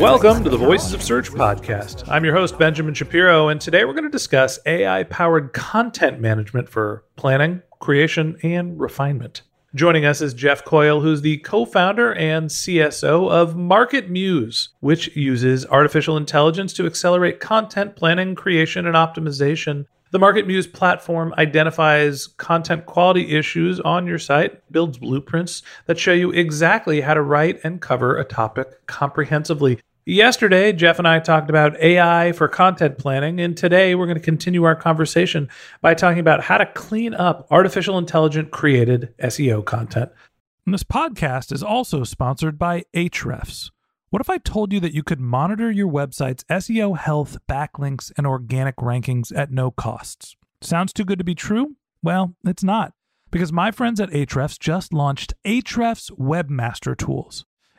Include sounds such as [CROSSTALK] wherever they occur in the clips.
Welcome to the Voices of Search podcast. I'm your host, Benjamin Shapiro, and today we're going to discuss AI powered content management for planning, creation, and refinement. Joining us is Jeff Coyle, who's the co founder and CSO of MarketMuse, which uses artificial intelligence to accelerate content planning, creation, and optimization. The MarketMuse platform identifies content quality issues on your site, builds blueprints that show you exactly how to write and cover a topic comprehensively. Yesterday, Jeff and I talked about AI for content planning, and today we're going to continue our conversation by talking about how to clean up artificial intelligent created SEO content. And this podcast is also sponsored by Ahrefs. What if I told you that you could monitor your website's SEO health, backlinks, and organic rankings at no costs? Sounds too good to be true? Well, it's not, because my friends at Ahrefs just launched Ahrefs Webmaster Tools.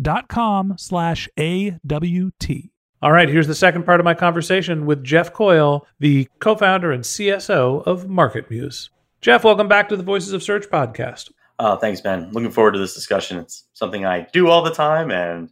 dot com slash A-W-T. All right, here's the second part of my conversation with Jeff Coyle, the co-founder and CSO of MarketMuse. Jeff, welcome back to the Voices of Search podcast. Uh, thanks, Ben. Looking forward to this discussion. It's something I do all the time, and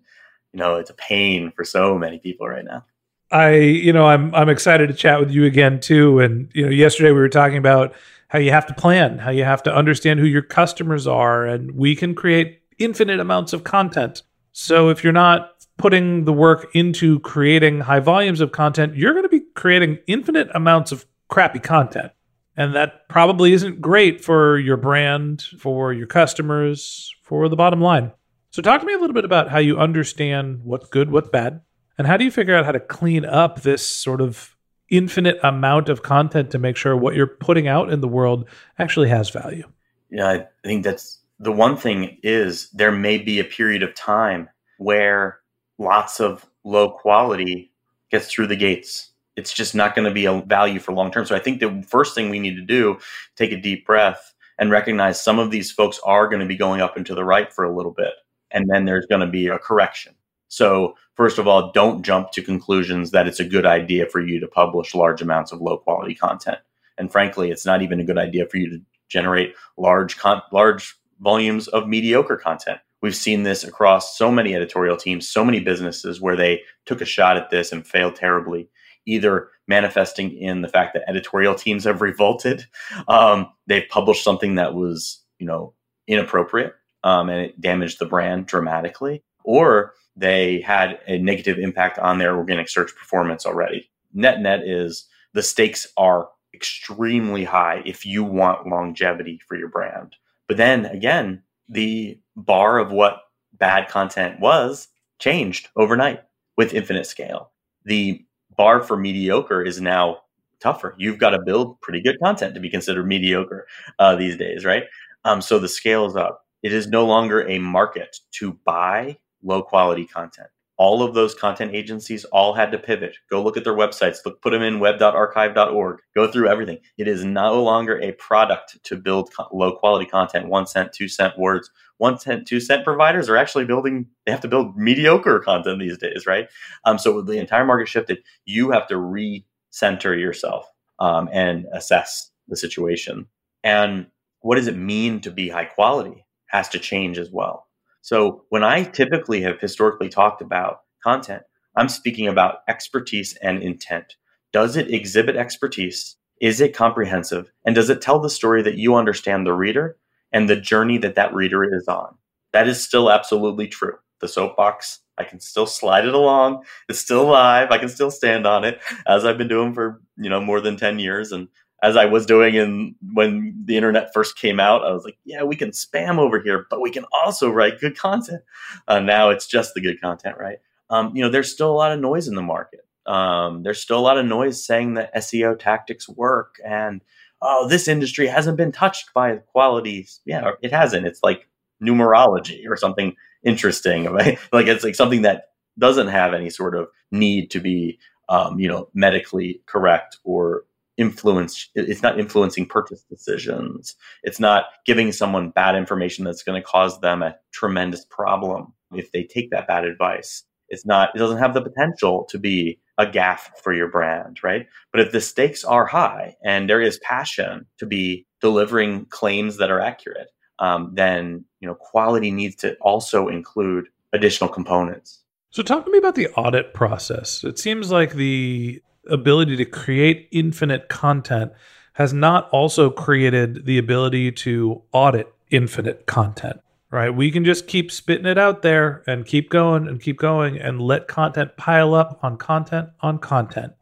you know, it's a pain for so many people right now. I, you know, I'm I'm excited to chat with you again too. And you know, yesterday we were talking about how you have to plan, how you have to understand who your customers are, and we can create infinite amounts of content. So if you're not putting the work into creating high volumes of content, you're going to be creating infinite amounts of crappy content. And that probably isn't great for your brand, for your customers, for the bottom line. So talk to me a little bit about how you understand what's good, what's bad, and how do you figure out how to clean up this sort of infinite amount of content to make sure what you're putting out in the world actually has value? Yeah, I think that's the one thing is there may be a period of time where lots of low quality gets through the gates. It's just not going to be a value for long term. So I think the first thing we need to do, take a deep breath and recognize some of these folks are going to be going up into the right for a little bit. And then there's going to be a correction. So first of all, don't jump to conclusions that it's a good idea for you to publish large amounts of low quality content. And frankly, it's not even a good idea for you to generate large con- large volumes of mediocre content. We've seen this across so many editorial teams, so many businesses where they took a shot at this and failed terribly, either manifesting in the fact that editorial teams have revolted. Um, they've published something that was, you know, inappropriate um, and it damaged the brand dramatically, or they had a negative impact on their organic search performance already. Net net is the stakes are extremely high if you want longevity for your brand. But then again, the bar of what bad content was changed overnight with infinite scale. The bar for mediocre is now tougher. You've got to build pretty good content to be considered mediocre uh, these days, right? Um, so the scale is up. It is no longer a market to buy low quality content. All of those content agencies all had to pivot. Go look at their websites, look, put them in web.archive.org, go through everything. It is no longer a product to build co- low quality content, one cent, two cent words. One cent, two cent providers are actually building, they have to build mediocre content these days, right? Um, so with the entire market shifted. You have to recenter yourself um, and assess the situation. And what does it mean to be high quality has to change as well. So when I typically have historically talked about content, I'm speaking about expertise and intent. Does it exhibit expertise? Is it comprehensive? And does it tell the story that you understand the reader and the journey that that reader is on? That is still absolutely true. The soapbox, I can still slide it along. It's still live. I can still stand on it as I've been doing for, you know, more than 10 years. And as I was doing in when the internet first came out, I was like, yeah, we can spam over here, but we can also write good content. Uh, now it's just the good content, right? Um, you know, there's still a lot of noise in the market. Um, there's still a lot of noise saying that SEO tactics work and oh, this industry hasn't been touched by qualities. Yeah, it hasn't. It's like numerology or something interesting, [LAUGHS] right? like it's like something that doesn't have any sort of need to be, um, you know, medically correct or influence it's not influencing purchase decisions. It's not giving someone bad information that's going to cause them a tremendous problem. If they take that bad advice it's not it doesn't have the potential to be a gaffe for your brand right? But if the stakes are high and there is passion to be delivering claims that are accurate um, then you know quality needs to also include additional components. So talk to me about the audit process. It seems like the ability to create infinite content has not also created the ability to audit infinite content, right? We can just keep spitting it out there and keep going and keep going and let content pile up on content on content.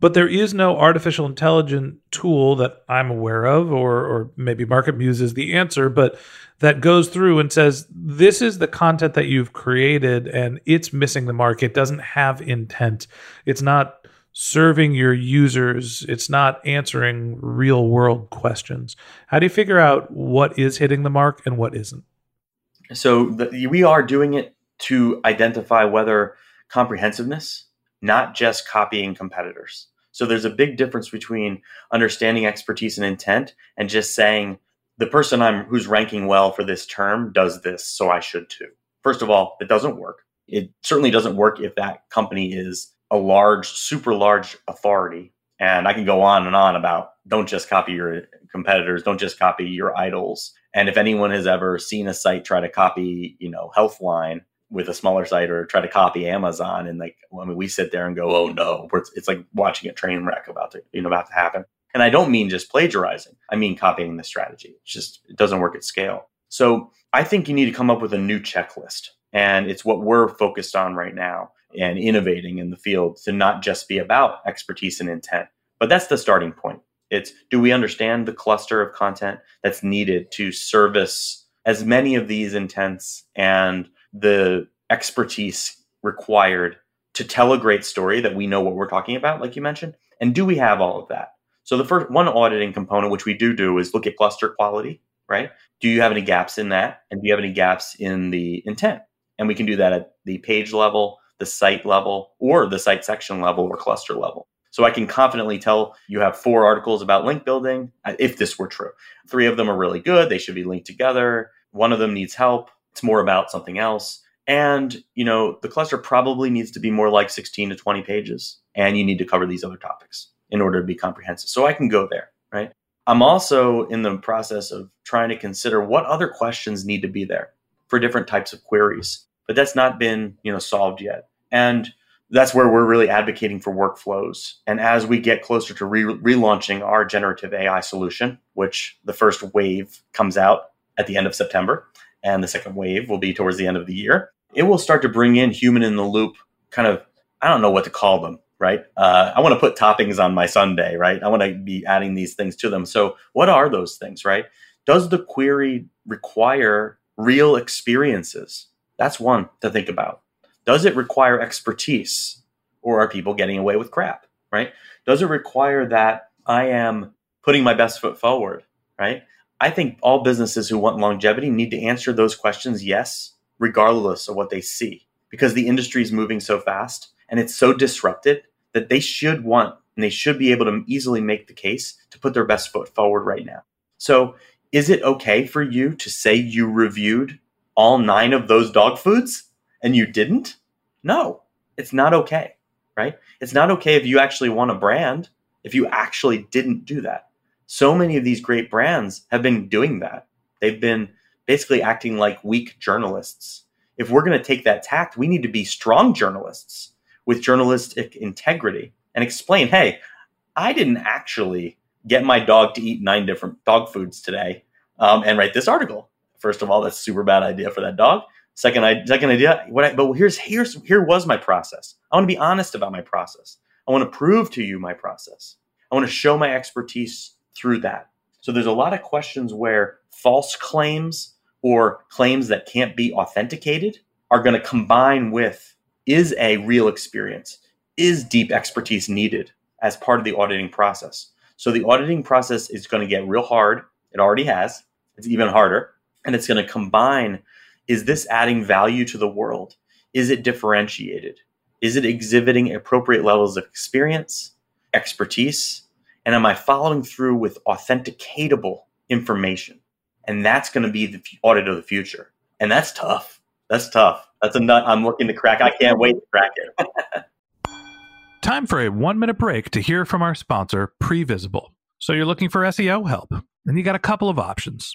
But there is no artificial intelligence tool that I'm aware of, or, or maybe MarketMuse is the answer, but that goes through and says, this is the content that you've created and it's missing the mark. It doesn't have intent. It's not serving your users. It's not answering real world questions. How do you figure out what is hitting the mark and what isn't? So the, we are doing it to identify whether comprehensiveness, not just copying competitors. So there's a big difference between understanding expertise and intent and just saying the person I'm who's ranking well for this term does this, so I should too. First of all, it doesn't work. It certainly doesn't work if that company is a large, super large authority. And I can go on and on about don't just copy your competitors, don't just copy your idols. And if anyone has ever seen a site try to copy, you know, Healthline with a smaller site or try to copy Amazon, and like, I mean, we sit there and go, oh no, it's like watching a train wreck about to, you know, about to happen. And I don't mean just plagiarizing. I mean copying the strategy. It's just it doesn't work at scale. So I think you need to come up with a new checklist. And it's what we're focused on right now and innovating in the field to not just be about expertise and intent. But that's the starting point. It's do we understand the cluster of content that's needed to service as many of these intents and the expertise required to tell a great story that we know what we're talking about, like you mentioned? And do we have all of that? So the first one auditing component, which we do do, is look at cluster quality, right? Do you have any gaps in that? And do you have any gaps in the intent? And we can do that at the page level, the site level or the site section level or cluster level. So I can confidently tell you have four articles about link building, uh, if this were true. Three of them are really good. They should be linked together. One of them needs help. It's more about something else. And, you know, the cluster probably needs to be more like 16 to 20 pages. And you need to cover these other topics in order to be comprehensive. So I can go there, right? I'm also in the process of trying to consider what other questions need to be there for different types of queries but that's not been you know solved yet. And that's where we're really advocating for workflows. And as we get closer to re- relaunching our generative ai solution which the first wave comes out at the end of september and the second wave will be towards the end of the year it will start to bring in human in the loop kind of i don't know what to call them right? Uh, i want to put toppings on my sundae, right? I want to be adding these things to them. So what are those things right? Does the query require real experiences that's one to think about. Does it require expertise or are people getting away with crap, right? Does it require that I am putting my best foot forward, right? I think all businesses who want longevity need to answer those questions yes, regardless of what they see, because the industry is moving so fast and it's so disrupted that they should want and they should be able to easily make the case to put their best foot forward right now. So, is it okay for you to say you reviewed all nine of those dog foods and you didn't? No, it's not okay, right? It's not okay if you actually want a brand if you actually didn't do that. So many of these great brands have been doing that. They've been basically acting like weak journalists. If we're going to take that tact, we need to be strong journalists with journalistic integrity and explain hey, I didn't actually get my dog to eat nine different dog foods today um, and write this article. First of all, that's a super bad idea for that dog. Second, second idea, what I, but here's here's here was my process. I want to be honest about my process. I want to prove to you my process. I want to show my expertise through that. So there's a lot of questions where false claims or claims that can't be authenticated are going to combine with is a real experience, is deep expertise needed as part of the auditing process. So the auditing process is going to get real hard. It already has. It's even harder. And it's going to combine is this adding value to the world? Is it differentiated? Is it exhibiting appropriate levels of experience, expertise? And am I following through with authenticatable information? And that's going to be the audit of the future. And that's tough. That's tough. That's a nut I'm looking to crack. I can't wait to crack it. [LAUGHS] Time for a one minute break to hear from our sponsor, Previsible. So you're looking for SEO help, and you got a couple of options.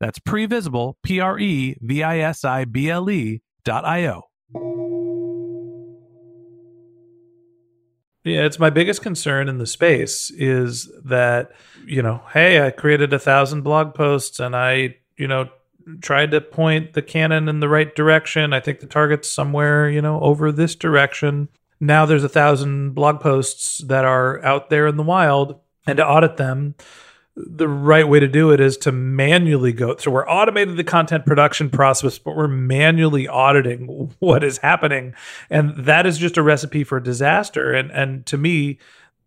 that's previsible, P R E V I S I B L E dot I O. Yeah, it's my biggest concern in the space is that, you know, hey, I created a thousand blog posts and I, you know, tried to point the cannon in the right direction. I think the target's somewhere, you know, over this direction. Now there's a thousand blog posts that are out there in the wild and to audit them the right way to do it is to manually go. So we're automating the content production process, but we're manually auditing what is happening, and that is just a recipe for disaster. And and to me,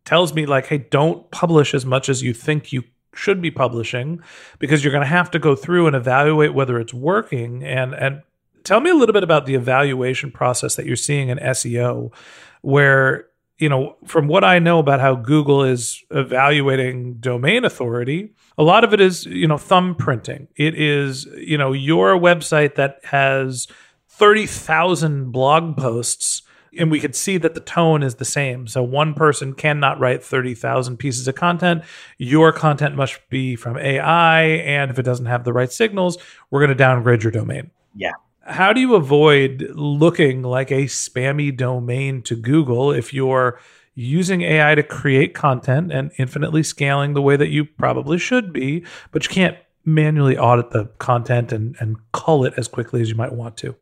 tells me like, hey, don't publish as much as you think you should be publishing, because you're going to have to go through and evaluate whether it's working. And and tell me a little bit about the evaluation process that you're seeing in SEO, where you know, from what I know about how Google is evaluating domain authority, a lot of it is, you know, thumbprinting. It is, you know, your website that has 30,000 blog posts and we could see that the tone is the same. So one person cannot write 30,000 pieces of content. Your content must be from AI and if it doesn't have the right signals, we're going to downgrade your domain. Yeah how do you avoid looking like a spammy domain to Google if you're using AI to create content and infinitely scaling the way that you probably should be, but you can't manually audit the content and, and cull it as quickly as you might want to?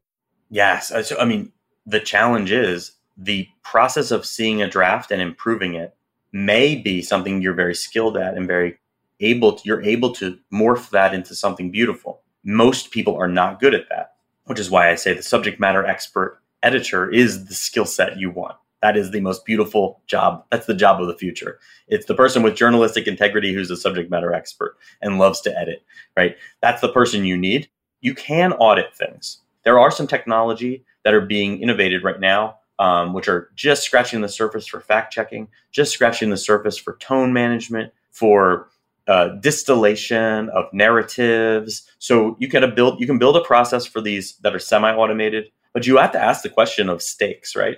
Yes. So, I mean, the challenge is the process of seeing a draft and improving it may be something you're very skilled at and very able to, you're able to morph that into something beautiful. Most people are not good at that which is why I say the subject matter expert editor is the skill set you want. That is the most beautiful job. That's the job of the future. It's the person with journalistic integrity who's a subject matter expert and loves to edit, right? That's the person you need. you can audit things. There are some technology that are being innovated right now, um, which are just scratching the surface for fact checking, just scratching the surface for tone management, for uh, distillation of narratives. So you can build you can build a process for these that are semi-automated, but you have to ask the question of stakes, right?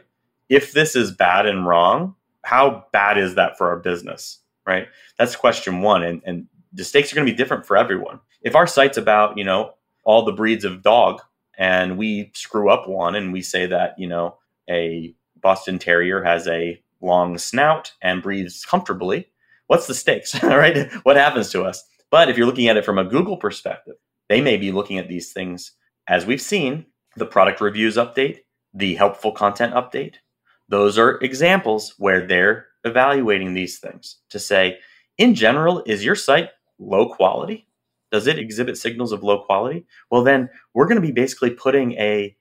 If this is bad and wrong, how bad is that for our business, right? That's question one, and and the stakes are going to be different for everyone. If our site's about you know all the breeds of dog, and we screw up one, and we say that you know a Boston Terrier has a long snout and breathes comfortably, what's the stakes, [LAUGHS] right? What happens to us? But if you're looking at it from a Google perspective, they may be looking at these things as we've seen the product reviews update, the helpful content update. Those are examples where they're evaluating these things to say, in general, is your site low quality? Does it exhibit signals of low quality? Well, then we're going to be basically putting a,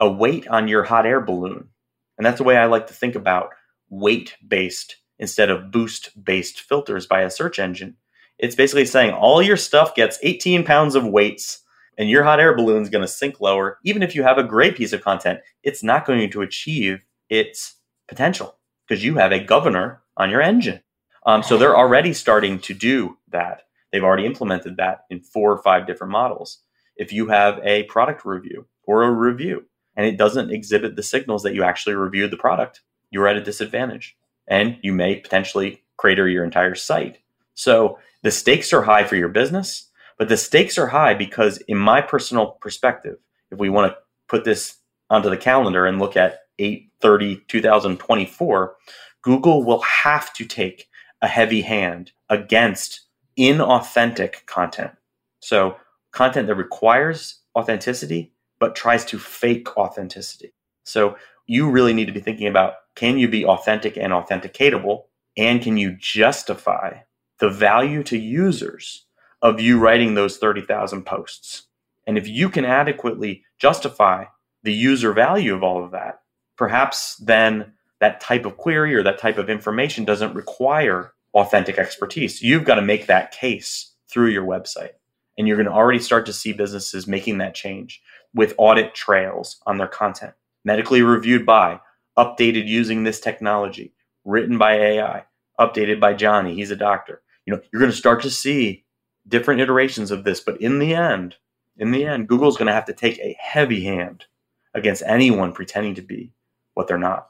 a weight on your hot air balloon. And that's the way I like to think about weight based instead of boost based filters by a search engine. It's basically saying all your stuff gets 18 pounds of weights and your hot air balloon is going to sink lower. Even if you have a great piece of content, it's not going to achieve its potential because you have a governor on your engine. Um, so they're already starting to do that. They've already implemented that in four or five different models. If you have a product review or a review and it doesn't exhibit the signals that you actually reviewed the product, you're at a disadvantage and you may potentially crater your entire site. So the stakes are high for your business, but the stakes are high because, in my personal perspective, if we want to put this onto the calendar and look at 830 2024, Google will have to take a heavy hand against inauthentic content. So, content that requires authenticity but tries to fake authenticity. So, you really need to be thinking about can you be authentic and authenticatable? And can you justify the value to users of you writing those 30,000 posts? And if you can adequately justify the user value of all of that, perhaps then that type of query or that type of information doesn't require authentic expertise. You've got to make that case through your website. And you're going to already start to see businesses making that change with audit trails on their content, medically reviewed by, updated using this technology, written by AI, updated by Johnny. He's a doctor. You know, you're going to start to see different iterations of this, but in the end, in the end, Google's going to have to take a heavy hand against anyone pretending to be what they're not.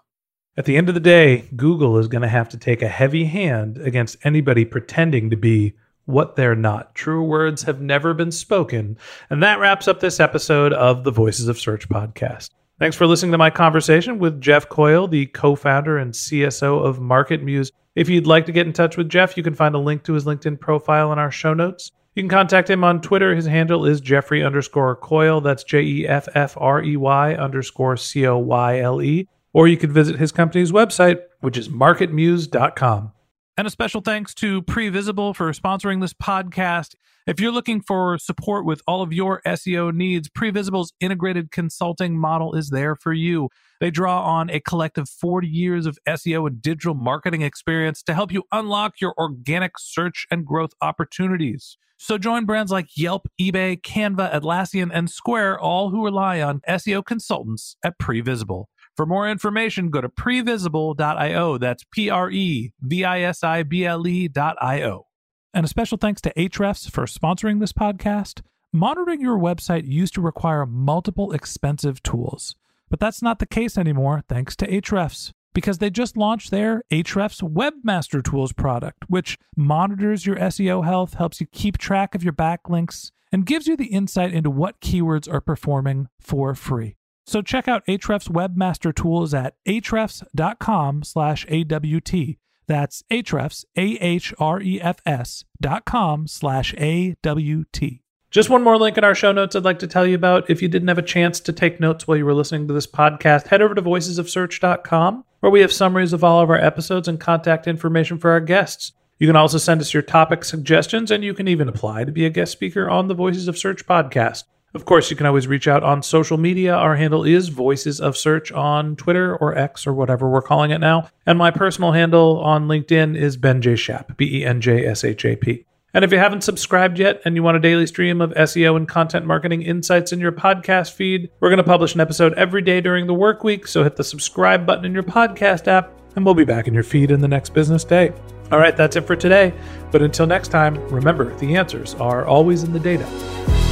At the end of the day, Google is going to have to take a heavy hand against anybody pretending to be what they're not. True words have never been spoken. And that wraps up this episode of the Voices of Search podcast. Thanks for listening to my conversation with Jeff Coyle, the co founder and CSO of MarketMuse. If you'd like to get in touch with Jeff, you can find a link to his LinkedIn profile in our show notes. You can contact him on Twitter. His handle is Jeffrey underscore Coyle. That's J E F F R E Y underscore C O Y L E. Or you can visit his company's website, which is marketmuse.com. And a special thanks to Previsible for sponsoring this podcast. If you're looking for support with all of your SEO needs, Previsible's integrated consulting model is there for you. They draw on a collective 40 years of SEO and digital marketing experience to help you unlock your organic search and growth opportunities. So join brands like Yelp, eBay, Canva, Atlassian, and Square, all who rely on SEO consultants at Previsible. For more information, go to previsible.io. That's P R E V I S I B L E.io. And a special thanks to Ahrefs for sponsoring this podcast. Monitoring your website used to require multiple expensive tools, but that's not the case anymore thanks to Ahrefs because they just launched their Ahrefs Webmaster Tools product, which monitors your SEO health, helps you keep track of your backlinks, and gives you the insight into what keywords are performing for free. So check out Ahrefs Webmaster Tools at ahrefs.com slash AWT. That's Ahrefs, A-H-R-E-F-S dot com slash A-W-T. Just one more link in our show notes I'd like to tell you about. If you didn't have a chance to take notes while you were listening to this podcast, head over to voicesofsearch.com where we have summaries of all of our episodes and contact information for our guests. You can also send us your topic suggestions, and you can even apply to be a guest speaker on the Voices of Search podcast. Of course, you can always reach out on social media. Our handle is Voices of Search on Twitter or X or whatever we're calling it now. And my personal handle on LinkedIn is Ben J. Shap, B E N J S H A P. And if you haven't subscribed yet and you want a daily stream of SEO and content marketing insights in your podcast feed, we're going to publish an episode every day during the work week. So hit the subscribe button in your podcast app, and we'll be back in your feed in the next business day. All right, that's it for today. But until next time, remember the answers are always in the data.